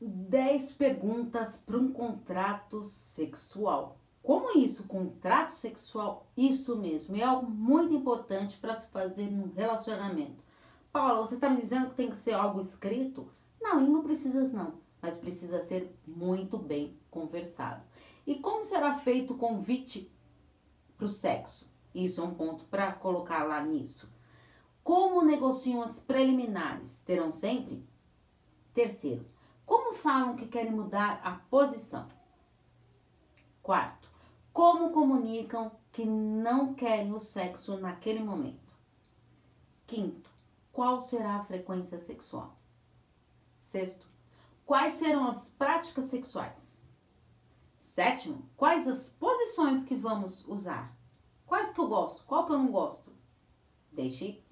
10 perguntas para um contrato sexual. Como isso? Contrato sexual? Isso mesmo. É algo muito importante para se fazer num relacionamento. Paula, você está me dizendo que tem que ser algo escrito? Não, não precisa não, mas precisa ser muito bem conversado. E como será feito o convite para o sexo? Isso é um ponto para colocar lá nisso. Como negociam as preliminares? Terão sempre? Terceiro, como falam que querem mudar a posição? Quarto, como comunicam que não querem o sexo naquele momento? Quinto, qual será a frequência sexual? Sexto, quais serão as práticas sexuais? Sétimo, quais as posições que vamos usar? Quais que eu gosto? Qual que eu não gosto? Deixe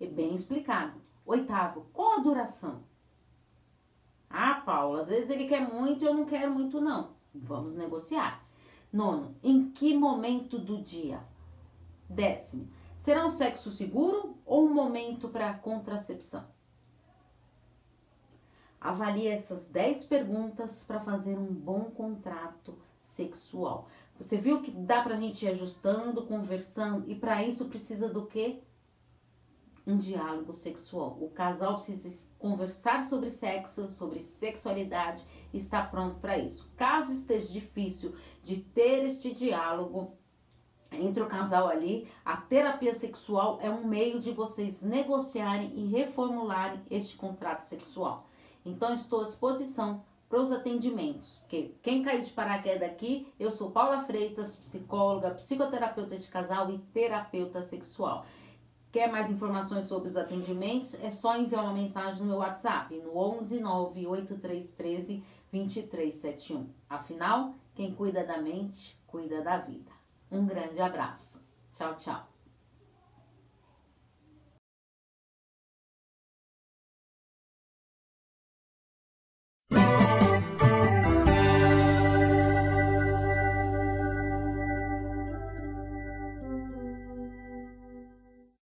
bem explicado. Oitavo, qual a duração? Ah, Paulo, às vezes ele quer muito e eu não quero muito, não. Vamos negociar. Nono, em que momento do dia? Décimo, será um sexo seguro ou um momento para contracepção? Avalie essas 10 perguntas para fazer um bom contrato sexual. Você viu que dá para a gente ir ajustando, conversando, e para isso precisa do quê? Um diálogo sexual. O casal precisa conversar sobre sexo, sobre sexualidade e está pronto para isso. Caso esteja difícil de ter este diálogo entre o casal ali, a terapia sexual é um meio de vocês negociarem e reformularem este contrato sexual. Então, estou à disposição para os atendimentos. Que quem caiu de paraquedas aqui, eu sou Paula Freitas, psicóloga, psicoterapeuta de casal e terapeuta sexual. Quer mais informações sobre os atendimentos? É só enviar uma mensagem no meu WhatsApp no 11 98313 2371. Afinal, quem cuida da mente, cuida da vida. Um grande abraço. Tchau, tchau.